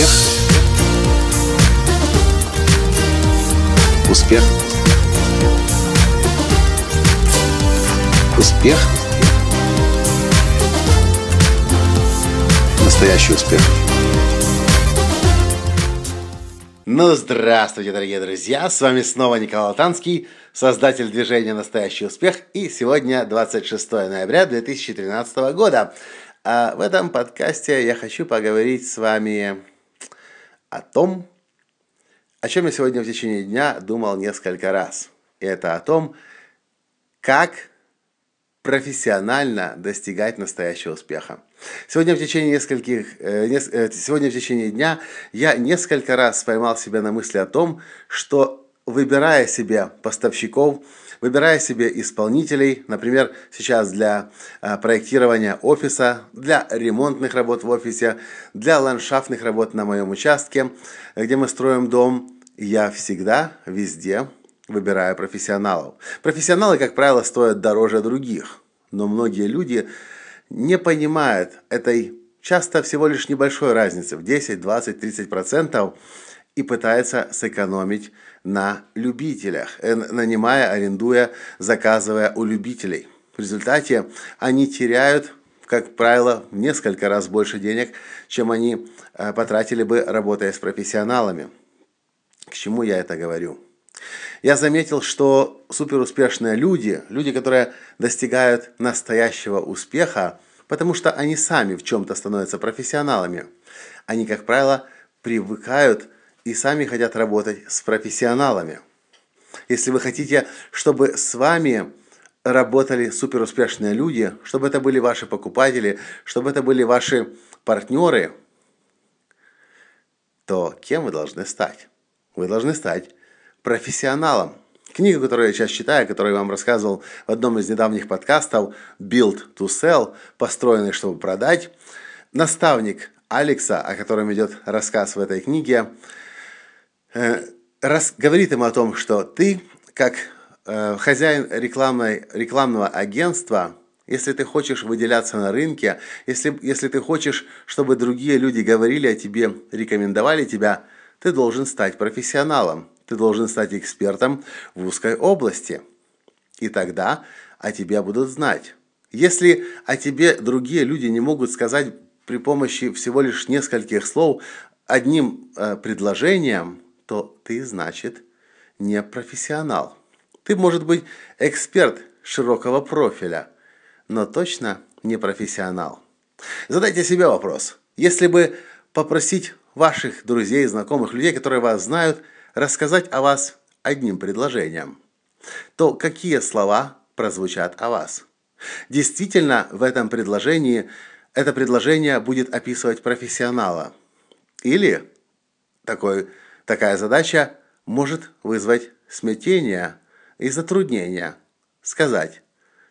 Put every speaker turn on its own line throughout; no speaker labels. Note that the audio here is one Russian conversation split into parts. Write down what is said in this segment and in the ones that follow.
Успех. Успех. Успех. Настоящий успех.
Ну, здравствуйте, дорогие друзья! С вами снова Николай Танский, создатель движения «Настоящий успех». И сегодня 26 ноября 2013 года. А в этом подкасте я хочу поговорить с вами о том, о чем я сегодня в течение дня думал несколько раз. И это о том, как профессионально достигать настоящего успеха. Сегодня в течение нескольких, э, э, сегодня в течение дня я несколько раз поймал себя на мысли о том, что выбирая себе поставщиков, выбирая себе исполнителей, например, сейчас для э, проектирования офиса, для ремонтных работ в офисе, для ландшафтных работ на моем участке, где мы строим дом, я всегда, везде выбираю профессионалов. Профессионалы, как правило, стоят дороже других, но многие люди не понимают этой часто всего лишь небольшой разницы в 10, 20, 30 процентов и пытаются сэкономить на любителях, э, нанимая, арендуя, заказывая у любителей. В результате они теряют, как правило, в несколько раз больше денег, чем они э, потратили бы, работая с профессионалами. К чему я это говорю? Я заметил, что суперуспешные люди, люди, которые достигают настоящего успеха, потому что они сами в чем-то становятся профессионалами, они, как правило, привыкают и сами хотят работать с профессионалами. Если вы хотите, чтобы с вами работали суперуспешные люди, чтобы это были ваши покупатели, чтобы это были ваши партнеры, то кем вы должны стать? Вы должны стать профессионалом. Книга, которую я сейчас читаю, которую я вам рассказывал в одном из недавних подкастов «Build to Sell», построенный, чтобы продать, наставник Алекса, о котором идет рассказ в этой книге, э, рас, говорит ему о том, что ты, как э, хозяин рекламной, рекламного агентства, если ты хочешь выделяться на рынке, если, если ты хочешь, чтобы другие люди говорили о тебе, рекомендовали тебя, ты должен стать профессионалом, ты должен стать экспертом в узкой области. И тогда о тебе будут знать. Если о тебе другие люди не могут сказать при помощи всего лишь нескольких слов одним э, предложением, ты, значит, не профессионал. Ты, может быть, эксперт широкого профиля, но точно не профессионал. Задайте себе вопрос. Если бы попросить ваших друзей, знакомых, людей, которые вас знают, рассказать о вас одним предложением, то какие слова прозвучат о вас? Действительно, в этом предложении это предложение будет описывать профессионала. Или такой, такая задача может вызвать смятение и затруднение сказать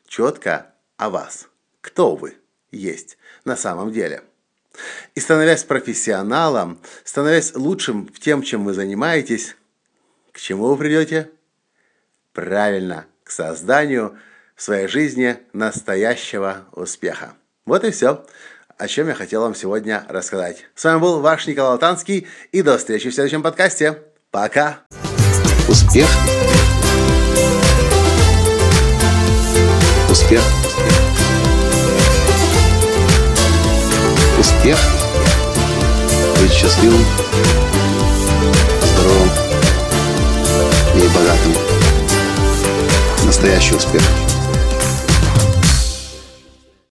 четко о вас, кто вы есть на самом деле. И становясь профессионалом, становясь лучшим в тем, чем вы занимаетесь, к чему вы придете? Правильно, к созданию в своей жизни настоящего успеха. Вот и все, о чем я хотел вам сегодня рассказать. С вами был ваш Николай Латанский, и до встречи в следующем подкасте. Пока!
Успех! Успех! Успех! Быть счастливым, здоровым и богатым. Настоящий успех!